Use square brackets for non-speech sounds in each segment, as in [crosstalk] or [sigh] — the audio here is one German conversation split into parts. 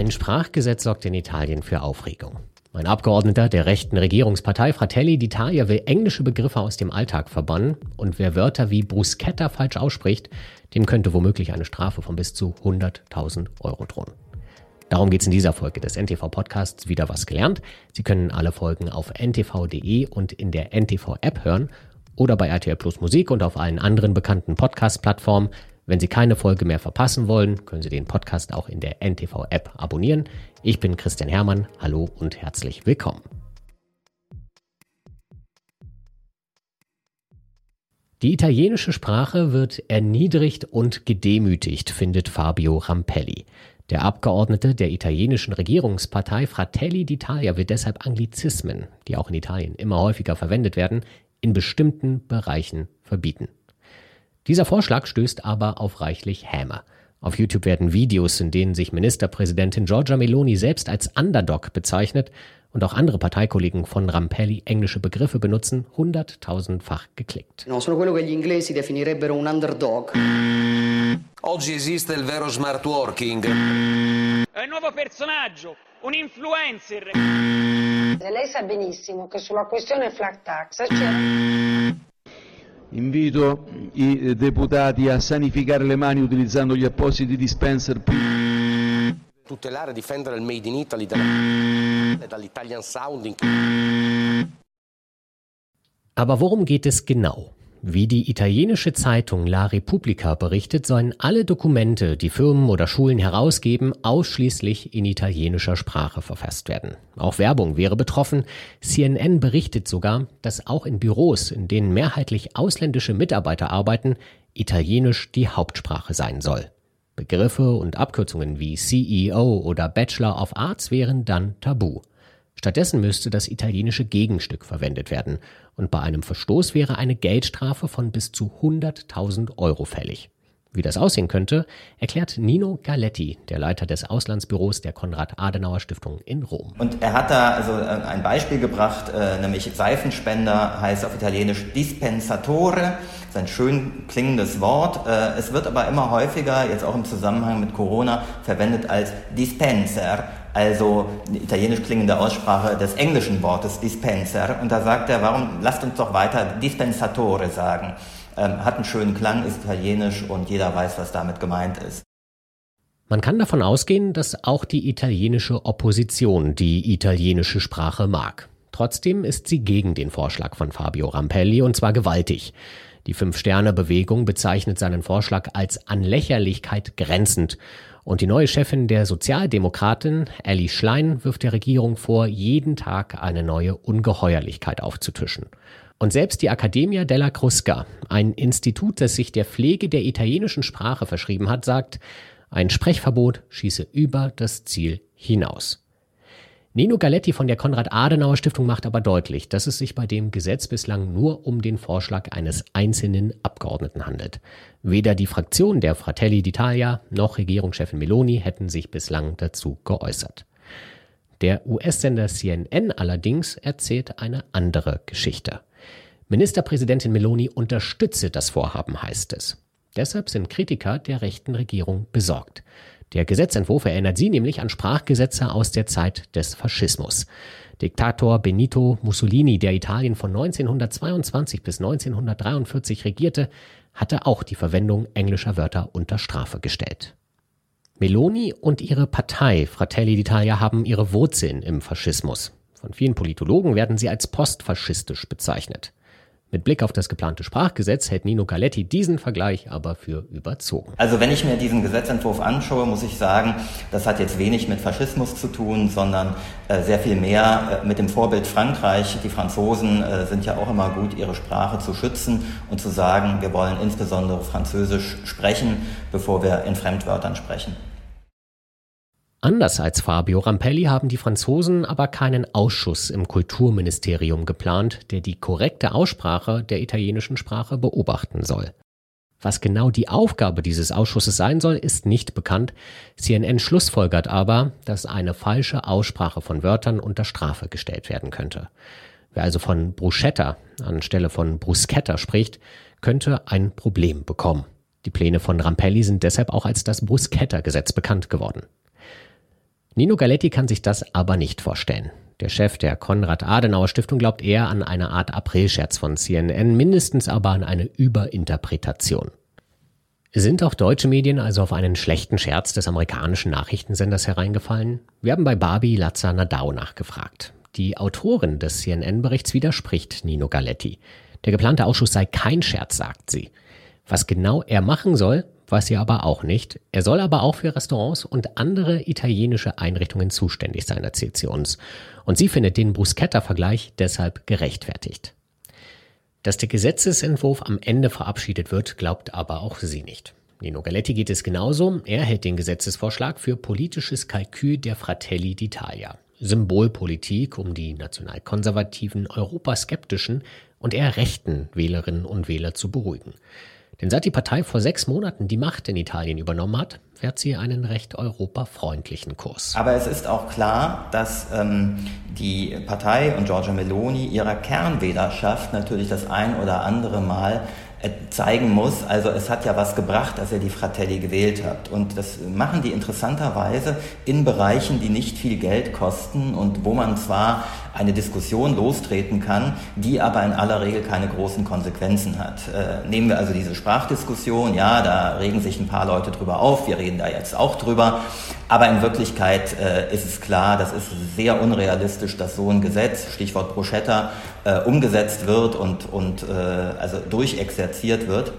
Ein Sprachgesetz sorgt in Italien für Aufregung. Ein Abgeordneter der rechten Regierungspartei Fratelli d'Italia will englische Begriffe aus dem Alltag verbannen und wer Wörter wie Bruschetta falsch ausspricht, dem könnte womöglich eine Strafe von bis zu 100.000 Euro drohen. Darum geht es in dieser Folge des NTV-Podcasts wieder was gelernt. Sie können alle Folgen auf ntv.de und in der NTV-App hören oder bei RTL Plus Musik und auf allen anderen bekannten Podcast-Plattformen. Wenn Sie keine Folge mehr verpassen wollen, können Sie den Podcast auch in der NTV-App abonnieren. Ich bin Christian Hermann. Hallo und herzlich willkommen. Die italienische Sprache wird erniedrigt und gedemütigt, findet Fabio Rampelli. Der Abgeordnete der italienischen Regierungspartei Fratelli d'Italia will deshalb Anglizismen, die auch in Italien immer häufiger verwendet werden, in bestimmten Bereichen verbieten. Dieser Vorschlag stößt aber auf reichlich Häme. Auf YouTube werden Videos, in denen sich Ministerpräsidentin Giorgia Meloni selbst als Underdog bezeichnet und auch andere Parteikollegen von Rampelli englische Begriffe benutzen, hunderttausendfach geklickt. No, sono quello che gli inglesi definirebbero un underdog. Oggi esiste il vero smart working. È un nuovo personaggio, un influencer. Lei sa benissimo che sulla questione flat tax c'era Invito i deputati a sanificare le mani utilizzando gli appositi dispenser. Tutelare e difendere il made in Italy dalla- [laughs] dall'Italian sounding. Aber worum geht es genau? Wie die italienische Zeitung La Repubblica berichtet, sollen alle Dokumente, die Firmen oder Schulen herausgeben, ausschließlich in italienischer Sprache verfasst werden. Auch Werbung wäre betroffen. CNN berichtet sogar, dass auch in Büros, in denen mehrheitlich ausländische Mitarbeiter arbeiten, Italienisch die Hauptsprache sein soll. Begriffe und Abkürzungen wie CEO oder Bachelor of Arts wären dann tabu. Stattdessen müsste das italienische Gegenstück verwendet werden und bei einem Verstoß wäre eine Geldstrafe von bis zu 100.000 Euro fällig. Wie das aussehen könnte, erklärt Nino Galetti, der Leiter des Auslandsbüros der Konrad-Adenauer-Stiftung in Rom. Und er hat da also äh, ein Beispiel gebracht, äh, nämlich Seifenspender heißt auf Italienisch dispensatore, das ist ein schön klingendes Wort. Äh, es wird aber immer häufiger, jetzt auch im Zusammenhang mit Corona, verwendet als Dispenser, also eine italienisch klingende Aussprache des englischen Wortes Dispenser. Und da sagt er, warum lasst uns doch weiter Dispensatore sagen. Ähm, hat einen schönen Klang, ist italienisch und jeder weiß, was damit gemeint ist. Man kann davon ausgehen, dass auch die italienische Opposition die italienische Sprache mag. Trotzdem ist sie gegen den Vorschlag von Fabio Rampelli und zwar gewaltig. Die Fünf-Sterne-Bewegung bezeichnet seinen Vorschlag als an Lächerlichkeit grenzend. Und die neue Chefin der Sozialdemokratin, Ellie Schlein, wirft der Regierung vor, jeden Tag eine neue Ungeheuerlichkeit aufzutischen. Und selbst die Accademia della Crusca, ein Institut, das sich der Pflege der italienischen Sprache verschrieben hat, sagt, ein Sprechverbot schieße über das Ziel hinaus. Nino Galetti von der Konrad-Adenauer-Stiftung macht aber deutlich, dass es sich bei dem Gesetz bislang nur um den Vorschlag eines einzelnen Abgeordneten handelt. Weder die Fraktion der Fratelli d'Italia noch Regierungschefin Meloni hätten sich bislang dazu geäußert. Der US-Sender CNN allerdings erzählt eine andere Geschichte. Ministerpräsidentin Meloni unterstütze das Vorhaben, heißt es. Deshalb sind Kritiker der rechten Regierung besorgt. Der Gesetzentwurf erinnert sie nämlich an Sprachgesetze aus der Zeit des Faschismus. Diktator Benito Mussolini, der Italien von 1922 bis 1943 regierte, hatte auch die Verwendung englischer Wörter unter Strafe gestellt. Meloni und ihre Partei Fratelli d'Italia haben ihre Wurzeln im Faschismus. Von vielen Politologen werden sie als postfaschistisch bezeichnet. Mit Blick auf das geplante Sprachgesetz hält Nino Galetti diesen Vergleich aber für überzogen. Also wenn ich mir diesen Gesetzentwurf anschaue, muss ich sagen, das hat jetzt wenig mit Faschismus zu tun, sondern äh, sehr viel mehr äh, mit dem Vorbild Frankreich. Die Franzosen äh, sind ja auch immer gut, ihre Sprache zu schützen und zu sagen, wir wollen insbesondere Französisch sprechen, bevor wir in Fremdwörtern sprechen. Anders als Fabio Rampelli haben die Franzosen aber keinen Ausschuss im Kulturministerium geplant, der die korrekte Aussprache der italienischen Sprache beobachten soll. Was genau die Aufgabe dieses Ausschusses sein soll, ist nicht bekannt. CNN schlussfolgert aber, dass eine falsche Aussprache von Wörtern unter Strafe gestellt werden könnte. Wer also von Bruschetta anstelle von Bruschetta spricht, könnte ein Problem bekommen. Die Pläne von Rampelli sind deshalb auch als das Bruschetta-Gesetz bekannt geworden. Nino Galetti kann sich das aber nicht vorstellen. Der Chef der Konrad-Adenauer-Stiftung glaubt eher an eine Art Aprilscherz von CNN, mindestens aber an eine Überinterpretation. Sind auch deutsche Medien also auf einen schlechten Scherz des amerikanischen Nachrichtensenders hereingefallen? Wir haben bei Barbie Lazar Nadau nachgefragt. Die Autorin des CNN-Berichts widerspricht Nino Galetti. Der geplante Ausschuss sei kein Scherz, sagt sie. Was genau er machen soll, weiß sie aber auch nicht. Er soll aber auch für Restaurants und andere italienische Einrichtungen zuständig sein, erzählt sie uns. Und sie findet den Bruschetta-Vergleich deshalb gerechtfertigt. Dass der Gesetzesentwurf am Ende verabschiedet wird, glaubt aber auch sie nicht. Nino Galetti geht es genauso. Er hält den Gesetzesvorschlag für politisches Kalkül der Fratelli d'Italia. Symbolpolitik, um die nationalkonservativen, europaskeptischen und eher rechten Wählerinnen und Wähler zu beruhigen. Denn seit die Partei vor sechs Monaten die Macht in Italien übernommen hat, fährt sie einen recht europafreundlichen Kurs. Aber es ist auch klar, dass ähm, die Partei und Giorgia Meloni ihrer Kernwählerschaft natürlich das ein oder andere Mal zeigen muss, also es hat ja was gebracht, dass ihr die Fratelli gewählt habt. Und das machen die interessanterweise in Bereichen, die nicht viel Geld kosten und wo man zwar eine Diskussion lostreten kann, die aber in aller Regel keine großen Konsequenzen hat. Äh, nehmen wir also diese Sprachdiskussion, ja, da regen sich ein paar Leute drüber auf, wir reden da jetzt auch drüber, aber in Wirklichkeit äh, ist es klar, das ist sehr unrealistisch, dass so ein Gesetz, Stichwort Bruschetta, äh, umgesetzt wird und, und äh, also durchexerziert wird.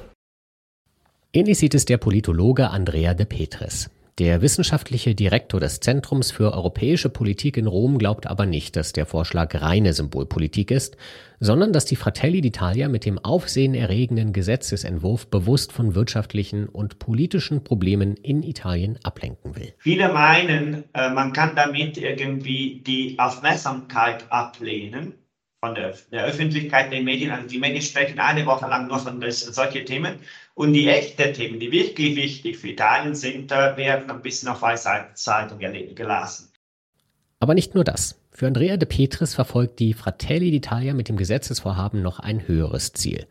Ähnlich sieht es der Politologe Andrea de Petris. Der wissenschaftliche Direktor des Zentrums für europäische Politik in Rom glaubt aber nicht, dass der Vorschlag reine Symbolpolitik ist, sondern dass die Fratelli d'Italia mit dem aufsehenerregenden Gesetzesentwurf bewusst von wirtschaftlichen und politischen Problemen in Italien ablenken will. Viele meinen, äh, man kann damit irgendwie die Aufmerksamkeit ablehnen von der, der, Öffentlichkeit, der Medien. Also die Medien sprechen eine Woche lang nur von das, solche Themen. Und die echten Themen, die wirklich wichtig für Italien sind, werden ein bisschen auf Seite gelassen. Aber nicht nur das. Für Andrea de Petris verfolgt die Fratelli d'Italia mit dem Gesetzesvorhaben noch ein höheres Ziel.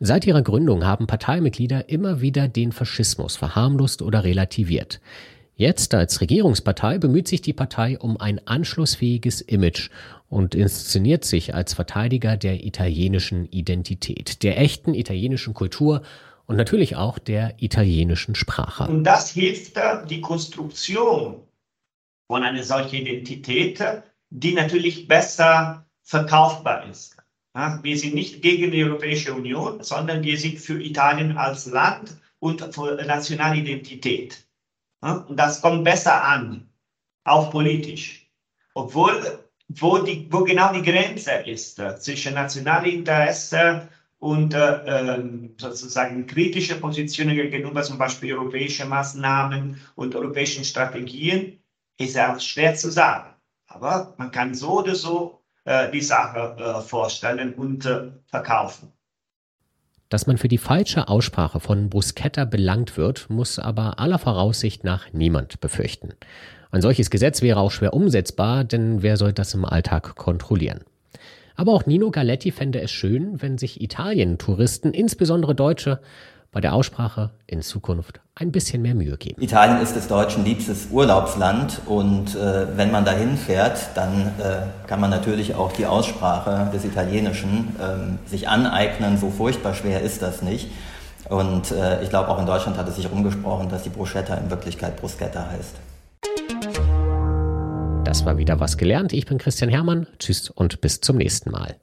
Seit ihrer Gründung haben Parteimitglieder immer wieder den Faschismus verharmlost oder relativiert. Jetzt als Regierungspartei bemüht sich die Partei um ein anschlussfähiges Image und inszeniert sich als Verteidiger der italienischen Identität, der echten italienischen Kultur und natürlich auch der italienischen Sprache. Und das hilft die Konstruktion von einer solchen Identität, die natürlich besser verkaufbar ist. wir sind nicht gegen die Europäische Union, sondern wir sind für Italien als Land und für nationale Identität. Und das kommt besser an, auch politisch. Obwohl, wo, die, wo genau die Grenze ist äh, zwischen nationalem Interesse und äh, ähm, sozusagen kritische Positionen gegenüber zum Beispiel europäischen Maßnahmen und europäischen Strategien, ist ja schwer zu sagen. Aber man kann so oder so äh, die Sache äh, vorstellen und äh, verkaufen. Dass man für die falsche Aussprache von Bruschetta belangt wird, muss aber aller Voraussicht nach niemand befürchten. Ein solches Gesetz wäre auch schwer umsetzbar, denn wer soll das im Alltag kontrollieren? Aber auch Nino Galetti fände es schön, wenn sich Italien-Touristen, insbesondere Deutsche, bei der Aussprache in Zukunft ein bisschen mehr Mühe geben. Italien ist des Deutschen liebstes Urlaubsland und äh, wenn man dahin fährt, dann äh, kann man natürlich auch die Aussprache des Italienischen äh, sich aneignen. So furchtbar schwer ist das nicht. Und äh, ich glaube, auch in Deutschland hat es sich rumgesprochen, dass die Bruschetta in Wirklichkeit Bruschetta heißt. Das war wieder was gelernt. Ich bin Christian Hermann. Tschüss und bis zum nächsten Mal.